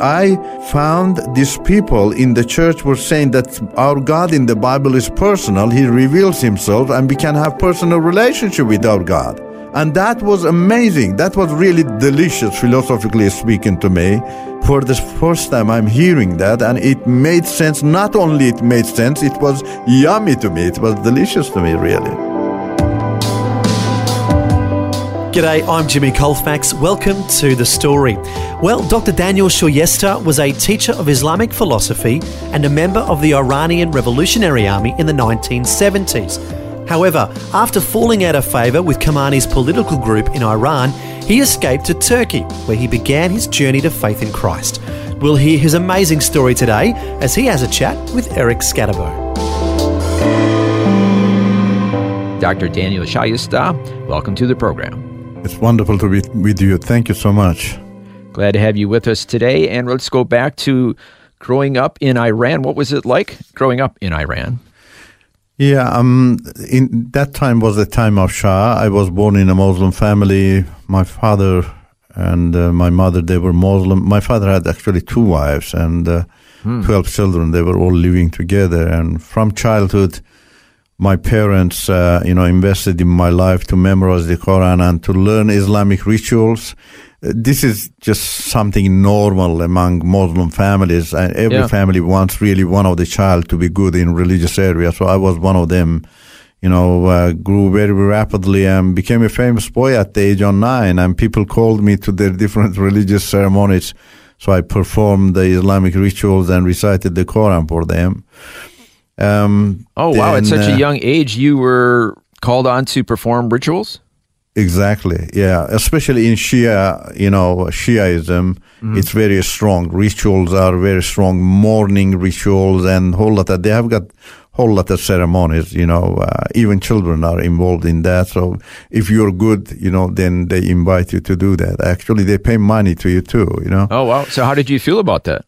I found these people in the church were saying that our God in the Bible is personal. He reveals himself and we can have personal relationship with our God. And that was amazing. That was really delicious, philosophically speaking to me. For the first time, I'm hearing that, and it made sense. Not only it made sense, it was yummy to me. It was delicious to me, really. G'day, I'm Jimmy Colfax. Welcome to The Story. Well, Dr. Daniel Shayesteh was a teacher of Islamic philosophy and a member of the Iranian Revolutionary Army in the 1970s. However, after falling out of favour with Khomeini's political group in Iran, he escaped to Turkey, where he began his journey to faith in Christ. We'll hear his amazing story today as he has a chat with Eric Scatterbo. Dr. Daniel Shayesteh, welcome to the program. It's wonderful to be with you. Thank you so much. Glad to have you with us today. And let's go back to growing up in Iran. What was it like growing up in Iran? Yeah, um, in that time was the time of Shah. I was born in a Muslim family. My father and uh, my mother, they were Muslim. My father had actually two wives and uh, hmm. 12 children. They were all living together. And from childhood, my parents, uh, you know, invested in my life to memorize the Quran and to learn Islamic rituals. Uh, this is just something normal among Muslim families, and every yeah. family wants really one of the child to be good in religious area. So I was one of them. You know, uh, grew very rapidly and became a famous boy at the age of nine. And people called me to their different religious ceremonies. So I performed the Islamic rituals and recited the Quran for them. Um, oh wow! At such uh, a young age, you were called on to perform rituals. Exactly. Yeah. Especially in Shia, you know, Shiaism, mm-hmm. it's very strong. Rituals are very strong. Morning rituals and whole lot of, they have got whole lot of ceremonies, you know, uh, even children are involved in that. So if you're good, you know, then they invite you to do that. Actually, they pay money to you too, you know. Oh, wow. So how did you feel about that?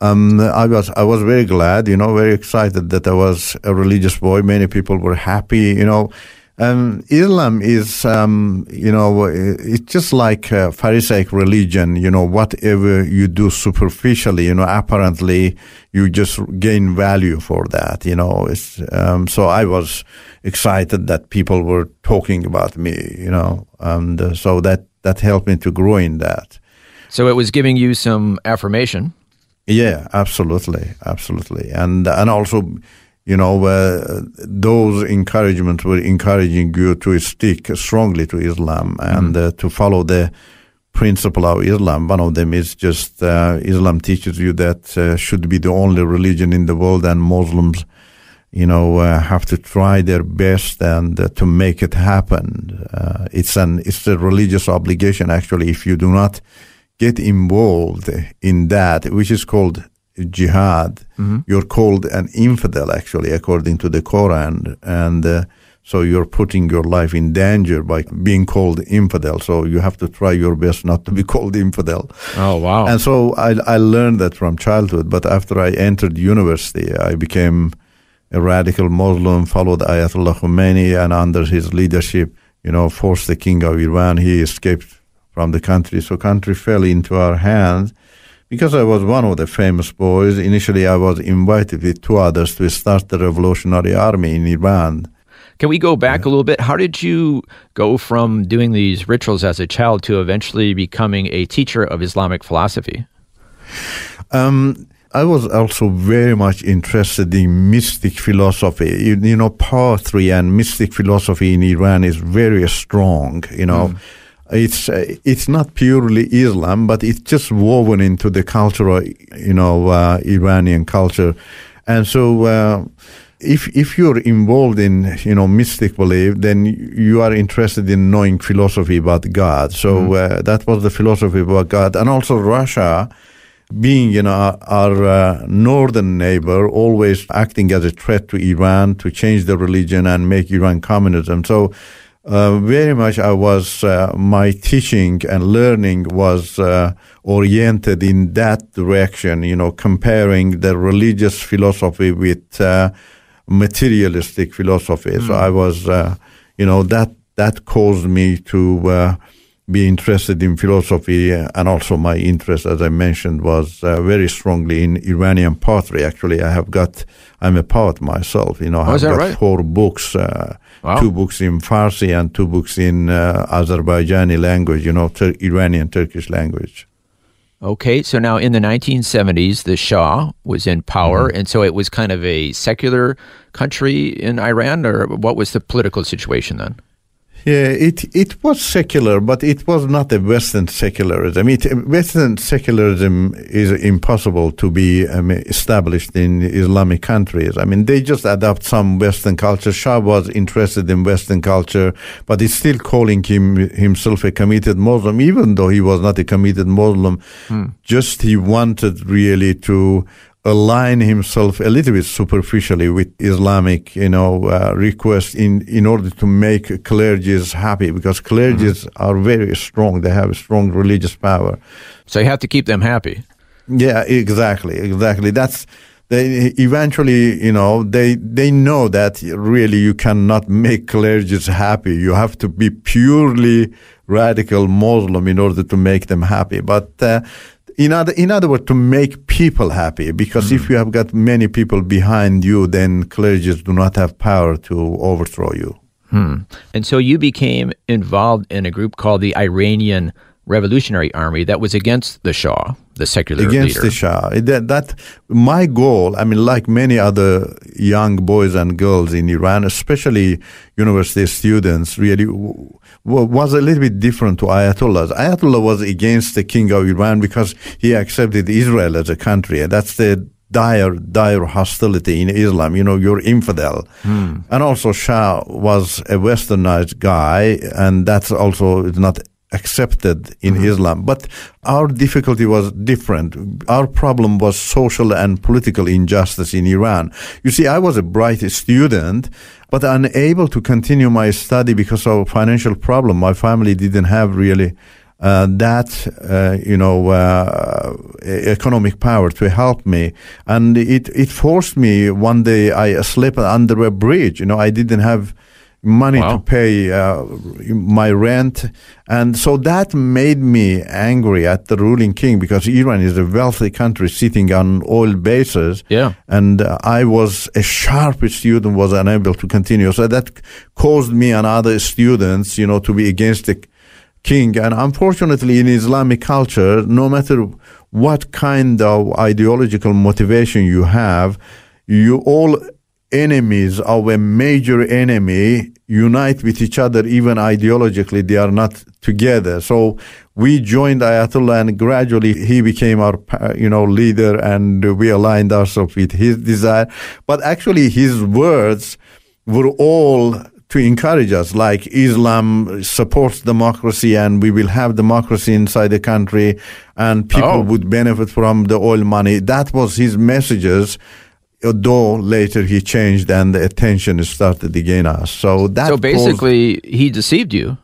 Um, I was I was very glad, you know, very excited that I was a religious boy. Many people were happy, you know. Um, Islam is, um, you know, it's just like a Pharisaic religion. You know, whatever you do superficially, you know, apparently you just gain value for that. You know, um, so I was excited that people were talking about me. You know, and uh, so that that helped me to grow in that. So it was giving you some affirmation. Yeah, absolutely, absolutely, and and also, you know, uh, those encouragements were encouraging you to stick strongly to Islam and mm. uh, to follow the principle of Islam. One of them is just uh, Islam teaches you that uh, should be the only religion in the world, and Muslims, you know, uh, have to try their best and uh, to make it happen. it's an it's a religious obligation actually. If you do not get involved in that, which is called jihad, mm-hmm. you're called an infidel, actually, according to the Quran. And uh, so you're putting your life in danger by being called infidel. So you have to try your best not to be called infidel. Oh, wow. And so I, I learned that from childhood. But after I entered university, I became a radical Muslim, followed Ayatollah Khomeini, and under his leadership, you know, forced the king of Iran. He escaped from the country. So country fell into our hands. Because I was one of the famous boys, initially I was invited with two others to start the Revolutionary Army in Iran. Can we go back a little bit? How did you go from doing these rituals as a child to eventually becoming a teacher of Islamic philosophy? Um, I was also very much interested in mystic philosophy. You, you, know, poetry and mystic philosophy in Iran is very strong, you know. Mm it's uh, it's not purely Islam, but it's just woven into the cultural, you know, uh, Iranian culture, and so. Uh, if if you're involved in you know mystic belief, then you are interested in knowing philosophy about God. So mm. uh, that was the philosophy about God, and also Russia being you know our, our uh, northern neighbor always acting as a threat to Iran to change the religion and make Iran communism so uh, very much I was uh, my teaching and learning was uh, oriented in that direction you know comparing the religious philosophy with uh, materialistic philosophy mm. so I was uh, you know that that caused me to uh, be interested in philosophy, and also my interest, as I mentioned, was uh, very strongly in Iranian poetry. Actually, I have got, I'm a poet myself. You know, oh, I've got right? four books, uh, wow. two books in Farsi and two books in uh, Azerbaijani language. You know, Tur- Iranian Turkish language. Okay, so now in the 1970s, the Shah was in power, Mm-hmm. and so it was kind of a secular country in Iran, or what was the political situation then? Yeah, it it was secular, but it was not a Western secularism. I mean it, Western secularism is impossible to be um, established in Islamic countries. I mean, they just adopt some Western culture. Shah was interested in Western culture, but he's still calling him himself a committed Muslim, even though he was not a committed Muslim. Just he wanted really to align himself a little bit superficially with Islamic, you know, uh, requests in in order to make clergies happy because clergies are very strong. They have strong religious power. So you have to keep them happy. Yeah, exactly, exactly. That's they eventually, you know, they they know that really you cannot make clergies happy. You have to be purely radical Muslim in order to make them happy. But uh, in other in other words, to make people happy, because if you have got many people behind you, then clergies do not have power to overthrow you. Hmm. And so you became involved in a group called the Iranian Revolutionary Army that was against the Shah, the secular against leader. the Shah. That, that my goal. I mean, like many other young boys and girls in Iran, especially university students, really w- was a little bit different to Ayatollah's. Ayatollah was against the king of Iran because he accepted Israel as a country, and that's the dire, dire hostility in Islam. You know, you're infidel. Hmm. And also Shah was a westernized guy, and that's also not accepted in Islam. But our difficulty was different. Our problem was social and political injustice in Iran. You see, I was a bright student, but unable to continue my study because of financial problem. My family didn't have really uh, that uh, you know uh, economic power to help me, and it it forced me one day. I slept under a bridge. You know, I didn't have money Wow. to pay uh, my rent, and so that made me angry at the ruling king because Iran is a wealthy country sitting on oil bases. Yeah. and uh, I was a sharp student, was unable to continue. So that caused me and other students, you know, to be against the king. And unfortunately, in Islamic culture, no matter what kind of ideological motivation you have, you all enemies of a major enemy unite with each other even ideologically they are not together. So we joined ayatollah and gradually he became our you know leader and we aligned ourselves with his desire. But actually his words were all to encourage us like islam supports democracy and we will have democracy inside the country and people Oh. would benefit from the oil money. That was his messages though later he changed and the attention started against us so that so caused- basically, he deceived you.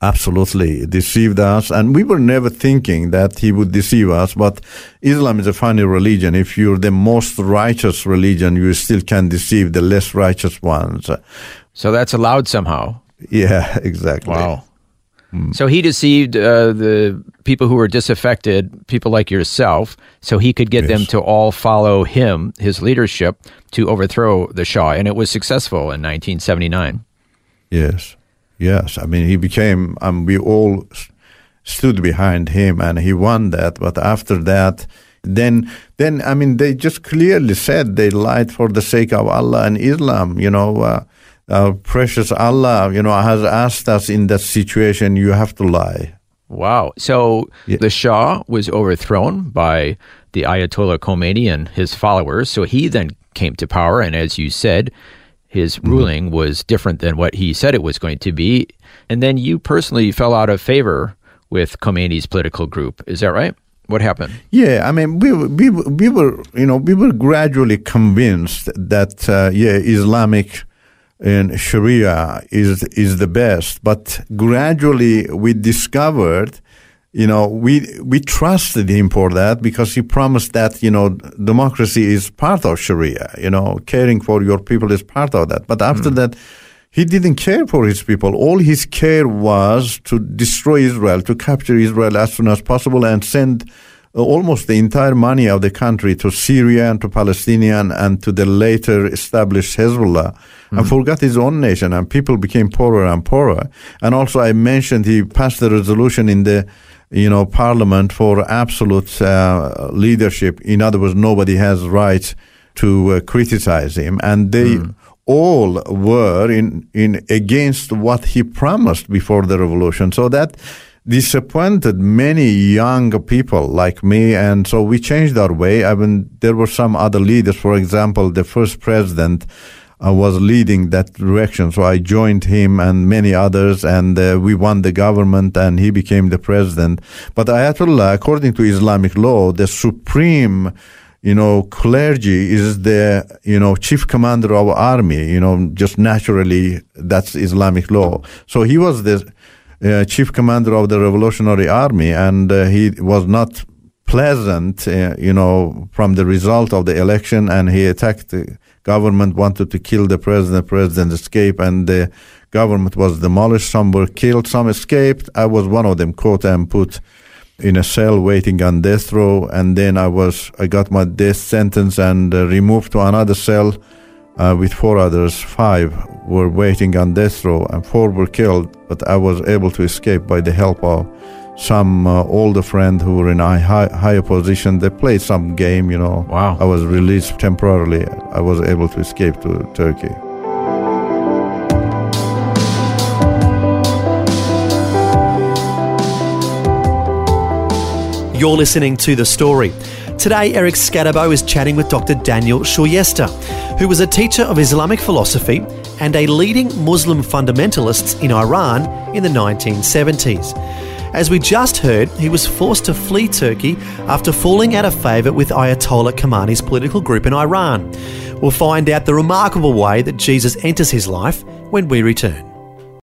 absolutely deceived us and we were never thinking that he would deceive us but islam is a funny religion if you're the most righteous religion you still can deceive the less righteous ones So that's allowed somehow. yeah exactly Wow. So he deceived uh, the people who were disaffected, people like yourself, so he could get them to all follow him, his leadership, to overthrow the Shah. And it was successful in 1979. Yes, yes. I mean, he became, um, we all stood behind him and he won that. But after that, then, then, I mean, they just clearly said they lied for the sake of Allah and Islam, you know. Uh, our precious Allah, you know, has asked us in that situation, you have to lie. Wow. So Yeah. the Shah was overthrown by the Ayatollah Khomeini and his followers. So he then came to power. And as you said, his ruling was different than what he said it was going to be. And then you personally fell out of favor with Khomeini's political group. Is that right? What happened? Yeah, I mean, we were- we we were you know we were gradually convinced that uh, yeah, Islamic and Sharia is is the best, but gradually we discovered, you know, we we trusted him for that because he promised that you know democracy is part of Sharia, you know, caring for your people is part of that. But after hmm. that. He didn't care for his people. All his care was to destroy Israel, to capture Israel as soon as possible, and send almost the entire money of the country to Syria and to Palestinian and to the later established Hezbollah, and forgot his own nation. And people became poorer and poorer. And also, I mentioned he passed the resolution in the you know parliament for absolute uh, leadership. In other words, nobody has right to uh, criticize him, and they all were in in against what he promised before the revolution. So that disappointed many young people like me, and so we changed our way. I mean, there were some other leaders. For example, the first president. Uh, was leading that direction, so I joined him and many others, and uh, we won the government, and he became the president. But Ayatollah, according to Islamic law, the supreme you know, clergy is the, you know, chief commander of army, you know, just naturally that's Islamic law. So he was the uh, chief commander of the revolutionary army and uh, he was not pleasant, uh, you know, from the result of the election and he attacked the government, wanted to kill the president, president escaped and the government was demolished. Some were killed, some escaped. I was one of them caught and put in a cell waiting on death row and then i was i got my death sentence and uh, removed to another cell uh, with four others five were waiting on death row and four were killed but i was able to escape by the help of some uh, older friend who were in a high, higher position they played some game you know Wow. i was released temporarily i was able to escape to turkey You're listening to The Story. Today, Eric Scadabo is chatting with Dr. Daniel Shayesteh, who was a teacher of Islamic philosophy and a leading Muslim fundamentalist in Iran in the 1970s. As we just heard, he was forced to flee Turkey after falling out of favour with Ayatollah Khomeini's political group in Iran. We'll find out the remarkable way that Jesus enters his life when we return.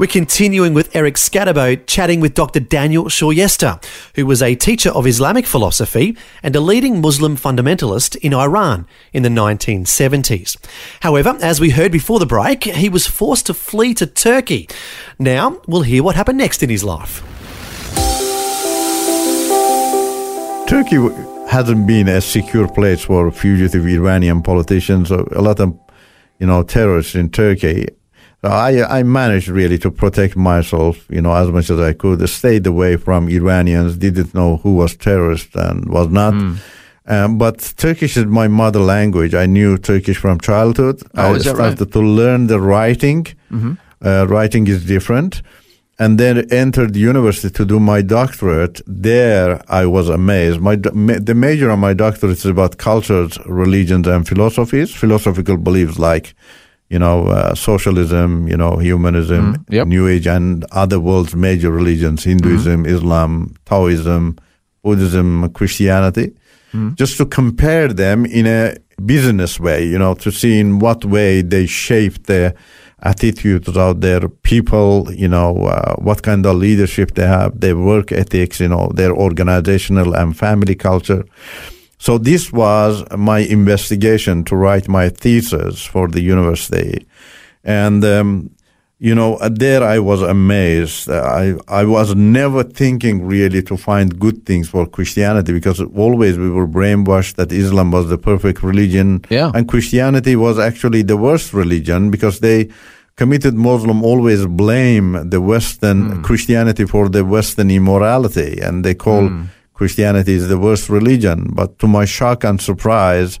We're continuing with Eric Scadabo chatting with Dr. Daniel Shayesteh, who was a teacher of Islamic philosophy and a leading Muslim fundamentalist in Iran in the 1970s. However, as we heard before the break, he was forced to flee to Turkey. Now, we'll hear what happened next in his life. Turkey hasn't been a secure place for fugitive Iranian politicians. A lot of, you know, terrorists in Turkey. So I, I managed really to protect myself, you know, as much as I could. Stayed away from Iranians. Didn't know who was terrorist and was not. Um, but Turkish is my mother language. I knew Turkish from childhood. Oh, I that right? started to learn the writing. Uh, writing is different and then entered university to do my doctorate. There, I was amazed. My ma- the major of my doctorate is about cultures, religions, and philosophies, philosophical beliefs like, you know, uh, socialism, you know, humanism, Mm, yep. New Age, and other world's major religions: Hinduism, Islam, Taoism, Buddhism, Christianity. Just to compare them in a business way, you know, to see in what way they shape their attitudes of their people, you know, uh, what kind of leadership they have, their work ethics, you know, their organizational and family culture. So this was my investigation to write my thesis for the university. And, um, you know, uh, there I was amazed. Uh, I, I was never thinking really to find good things for Christianity because always we were brainwashed that Islam was the perfect religion. Yeah. And Christianity was actually the worst religion because they committed Muslim always blame the Western Christianity for the Western immorality and they call Christianity is the worst religion. But to my shock and surprise,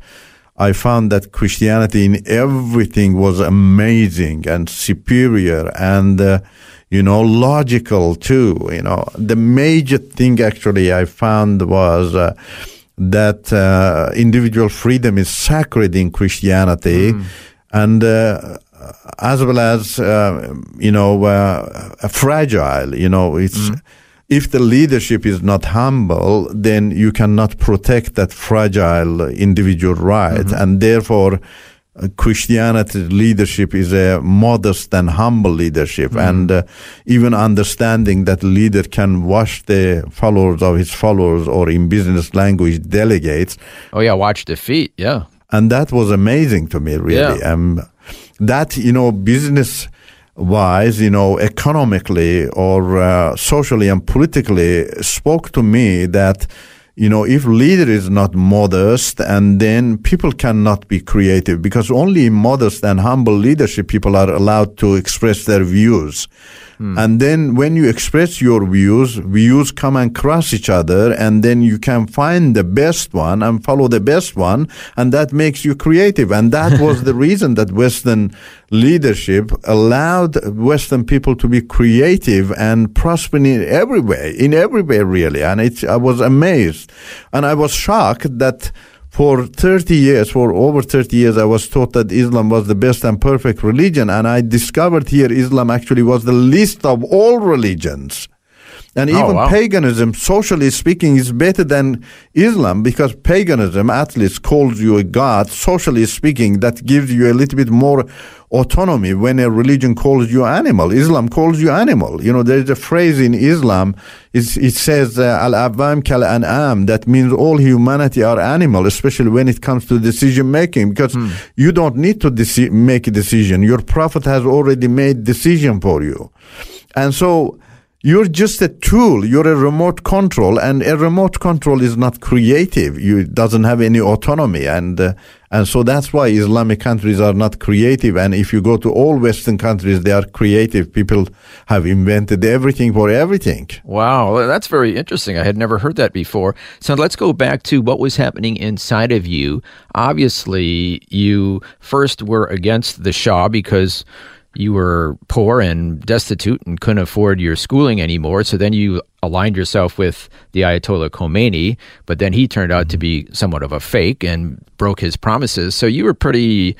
I found that Christianity in everything was amazing and superior and, uh, you know, logical too. You know, the major thing actually I found was, uh, that uh, individual freedom is sacred in Christianity, mm. and uh, as well as uh, you know uh, fragile. You know, it's mm. If the leadership is not humble, then you cannot protect that fragile individual right, mm-hmm. and therefore Christianity leadership is a modest and humble leadership, mm. and uh, even understanding that leader can wash the followers of his followers, or in business language, delegates. Oh yeah, watch the feet. Yeah, and that was amazing to me, really. Yeah. Um, that you know, business wise, you know, economically or uh, socially and politically, spoke to me that you know, if leader is not modest, and then people cannot be creative because only modest and humble leadership people are allowed to express their views. Hmm. And then when you express your views, views come and cross each other, and then you can find the best one and follow the best one, and that makes you creative. And that was the reason that Western leadership allowed Western people to be creative and prosper in every way, in every way, really. And it, I was amazed, and I was shocked that for 30 years, for over 30 years, I was taught that Islam was the best and perfect religion. And I discovered here Islam actually was the least of all religions. And oh, even wow. paganism, socially speaking, is better than Islam because paganism at least calls you a god. Socially speaking, that gives you a little bit more autonomy when a religion calls you animal. Islam calls you animal. You know, there's a phrase in Islam, it says, uh, Al-Avam kal-an'am, that means all humanity are animal, especially when it comes to decision making, because hmm. you don't need to deci- make a decision. Your prophet has already made decision for you. And so, you're just a tool. You're a remote control, and a remote control is not creative. You doesn't have any autonomy, and uh, and so that's why Islamic countries are not creative. And if you go to all Western countries, they are creative. People have invented everything for everything. Wow, that's very interesting. I had never heard that before. So let's go back to what was happening inside of you. Obviously, you first were against the Shah because you were poor and destitute and couldn't afford your schooling anymore. So then you aligned yourself with the Ayatollah Khomeini, but then he turned out to be somewhat of a fake and broke his promises. So you were pretty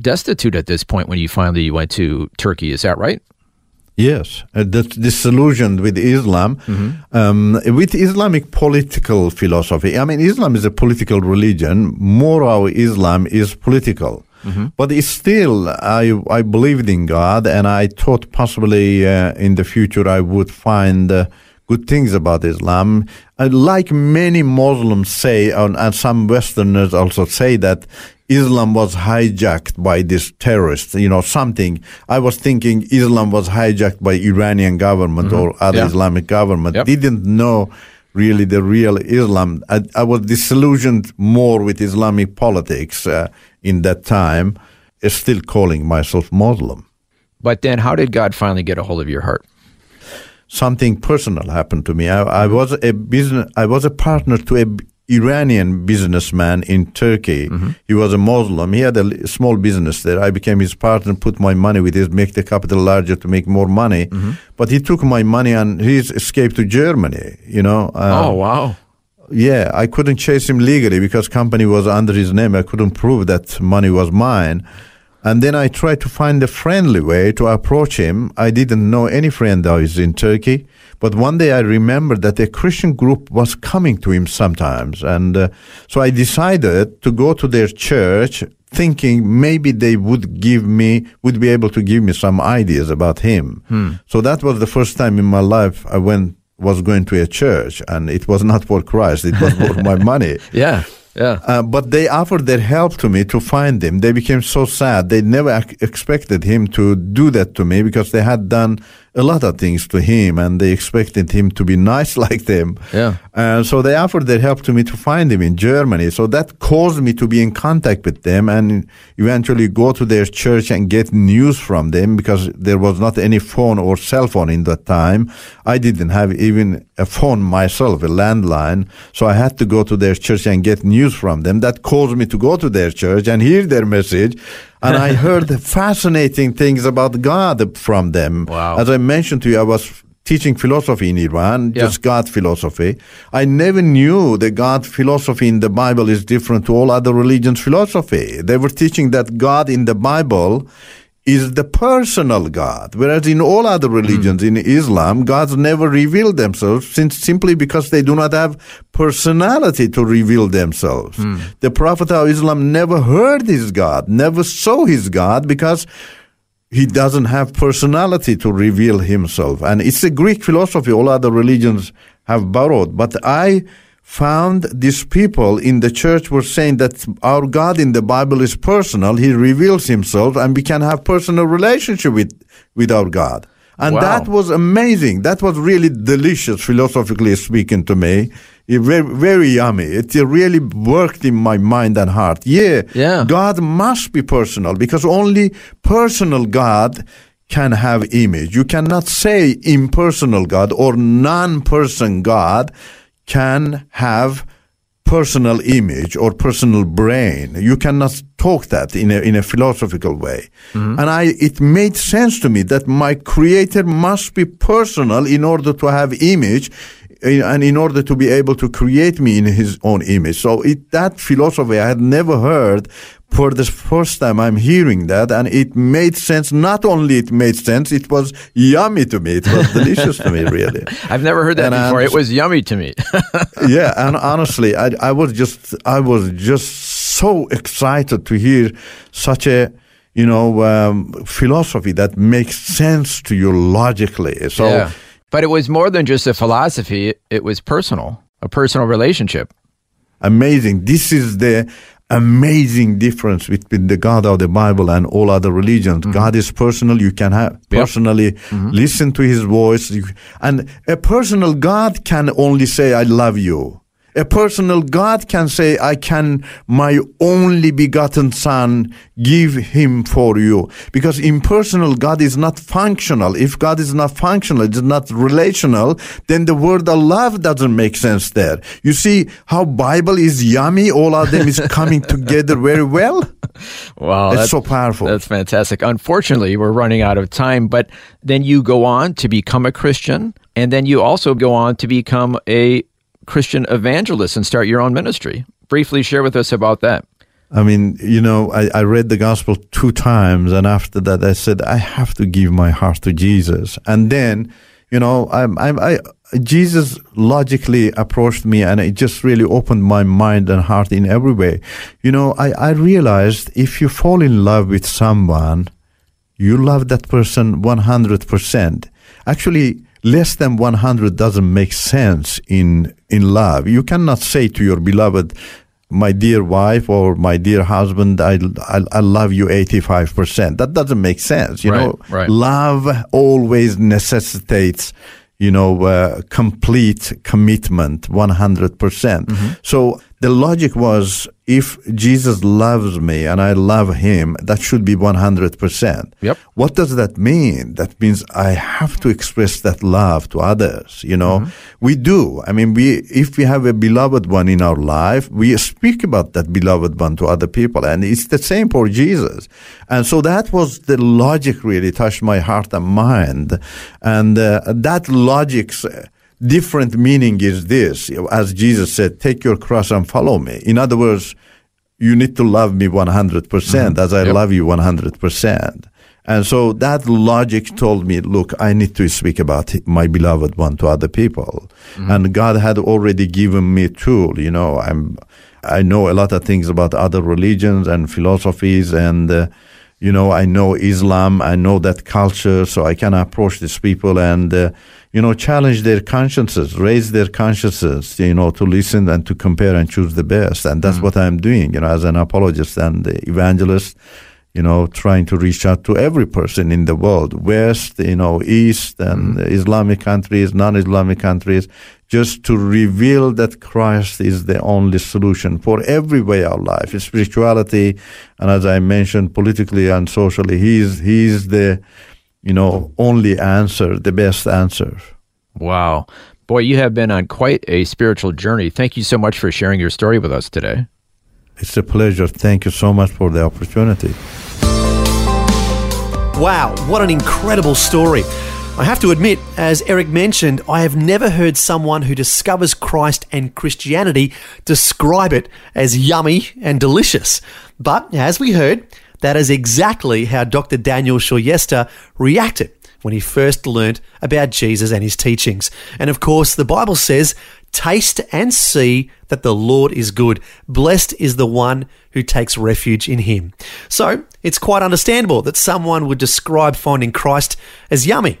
destitute at this point when you finally went to Turkey. Is that right? Yes, uh, disillusioned with Islam, mm-hmm. um, with Islamic political philosophy. I mean, Islam is a political religion. Moral Islam is political. Mm-hmm. But still, I, I believed in God, and I thought possibly uh, in the future I would find uh, good things about Islam. Uh, like many Muslims say, and, and some Westerners also say that Islam was hijacked by this terrorists, you know, something. I was thinking Islam was hijacked by Iranian government mm-hmm. or other yeah. Islamic government. Yep. Didn't know really the real Islam. I, I was disillusioned more with Islamic politics uh, in that time, is still calling myself Muslim. But then, how did God finally get a hold of your heart? Something personal happened to me. I, I was a business. I was a partner to a Iranian businessman in Turkey. Mm-hmm. He was a Muslim. He had a small business there. I became his partner, put my money with his, make the capital larger to make more money. Mm-hmm. But he took my money and he escaped to Germany. You know. Um, oh wow! Yeah, I couldn't chase him legally because company was under his name. I couldn't prove that money was mine. And then I tried to find a friendly way to approach him. I didn't know any friend that was in Turkey. But one day I remembered that a Christian group was coming to him sometimes. And uh, so I decided to go to their church thinking maybe they would give me, would be able to give me some ideas about him. Hmm. So that was the first time in my life I went was going to a church, and it was not for Christ; it was for my money. Yeah. Yeah. Uh, but they offered their help to me to find him. They became so sad. They never ac- expected him to do that to me because they had done a lot of things to him, and they expected him to be nice like them. Yeah. And so they offered their help to me to find him in Germany. So that caused me to be in contact with them and eventually go to their church and get news from them because there was not any phone or cell phone in that time. I didn't have even a phone myself, a landline. So I had to go to their church and get news from them. That caused me to go to their church and hear their message. And I heard fascinating things about God from them. Wow. As I mentioned to you, I was teaching philosophy in Iran, Yeah. just God philosophy. I never knew that God philosophy in the Bible is different to all other religions' philosophy. They were teaching that God in the Bible is the personal God, whereas in all other hmm. religions, in Islam, gods never reveal themselves since simply because they do not have personality to reveal themselves. Hmm. The Prophet of Islam never heard his God, never saw his God because he doesn't have personality to reveal himself. And it's a Greek philosophy all other religions have borrowed. But I found these people in the church were saying that our God in the Bible is personal. He reveals himself and we can have personal relationship with, with our God. And Wow. that was amazing. That was really delicious, philosophically speaking, to me. It very, very yummy. It really worked in my mind and heart. Yeah, Yeah. God must be personal because only personal God can have image. You cannot say impersonal God or non-person God can have personal image or personal brain. You cannot talk that in a, in a philosophical way. And I, it made sense to me that my creator must be personal in order to have image eh, and in order to be able to create me in his own image. So it, that philosophy I had never heard for the first time I'm hearing that and it made sense. Not only it made sense, it was yummy to me. It was delicious to me, really. I've never heard that And before. It was yummy to me. yeah, and honestly, I, I was just I was just so excited to hear such a you know um, philosophy that makes sense to you logically. So yeah. But it was more than just a philosophy, it was personal, a personal relationship. amazing. This is the amazing difference between the God of the Bible and all other religions. Mm-hmm. God is personal. You can have personally mm-hmm. listen to His voice, You- and a personal God can only say, "I love you." A personal God can say, I can my only begotten son give him for you. Because impersonal God is not functional. If God is not functional, it's not relational, then the word of love doesn't make sense there. You see how Bible is yummy? All of them is coming together very well. Wow. It's that's- so powerful. That's fantastic. Unfortunately, we're running out of time, but then you go on to become a Christian, and then you also go on to become a Christian evangelist and start your own ministry. Briefly share with us about that. I mean, you know, I, I read the gospel two times, and after that, I said, I have to give my heart to Jesus. And then, you know, I'm, I'm, I, Jesus logically approached me, and it just really opened my mind and heart in every way. You know, I, I realized if you fall in love with someone, you love that person 100%. Actually, less than 100 doesn't make sense in in love. You cannot say to your beloved, my dear wife or my dear husband, I, I, I love you 85%. That doesn't make sense. You Right, know, right. love always necessitates, you know, uh, complete commitment, 100%. percent Mm-hmm. So the logic was if Jesus loves me and I love him, that should be 100%. Yep. What does that mean? That means I have to express that love to others, you know. We do. I mean, we if we have a beloved one in our life, we speak about that beloved one to other people and it's the same for Jesus. And so that was the logic really touched my heart and mind. And uh, that logic uh, different meaning is this, as Jesus said, take your cross and follow me. In other words, you need to love me 100% as I Yep. love you 100%. And so that logic told me, look, I need to speak about my beloved one to other people. And God had already given me tool, you know, I'm, I know a lot of things about other religions and philosophies and, uh, you know, I know Islam, I know that culture, so I can approach these people and, uh, you know, challenge their consciences, raise their consciences, you know, to listen and to compare and choose the best. And that's what I'm doing, you know, as an apologist and evangelist. You know, trying to reach out to every person in the world, West, you know, East, and mm-hmm. Islamic countries, non-Islamic countries, just to reveal that Christ is the only solution for every way of life, spirituality, and as I mentioned, politically and socially, he's he's the, you know, only answer, the best answer. Wow. Boy, you have been on quite a spiritual journey. Thank you so much for sharing your story with us today. It's a pleasure. Thank you so much for the opportunity. Wow, what an incredible story. I have to admit, as Eric mentioned, I have never heard someone who discovers Christ and Christianity describe it as yummy and delicious. But as we heard, that is exactly how Dr. Daniel Shayesteh reacted when he first learnt about Jesus and his teachings. And of course, the Bible says, Taste and see that the Lord is good. Blessed is the one who takes refuge in him. So it's quite understandable that someone would describe finding Christ as yummy.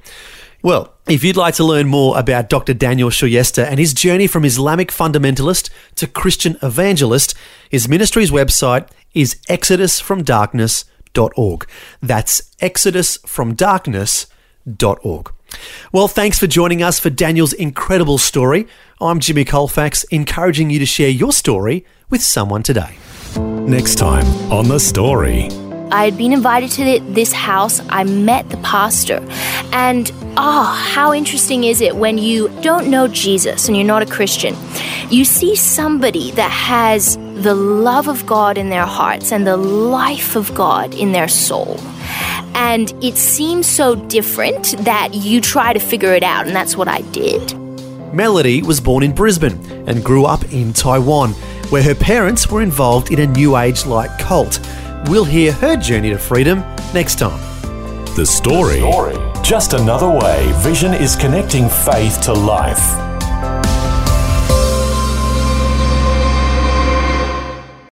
Well, if you'd like to learn more about Dr. Daniel Shayesteh and his journey from Islamic fundamentalist to Christian evangelist, his ministry's website is exodusfromdarkness.org. That's exodusfromdarkness.org. Well, thanks for joining us for Daniel's incredible story. I'm Jimmy Colfax, encouraging you to share your story with someone today. Next time on The Story. I had been invited to this house. I met the pastor. And oh, how interesting is it when you don't know Jesus and you're not a Christian? You see somebody that has the love of God in their hearts and the life of God in their soul. And it seems so different that you try to figure it out, and that's what I did. Melody was born in Brisbane and grew up in Taiwan, where her parents were involved in a New Age like cult. We'll hear her journey to freedom next time. The story. Just another way Vision is connecting faith to life.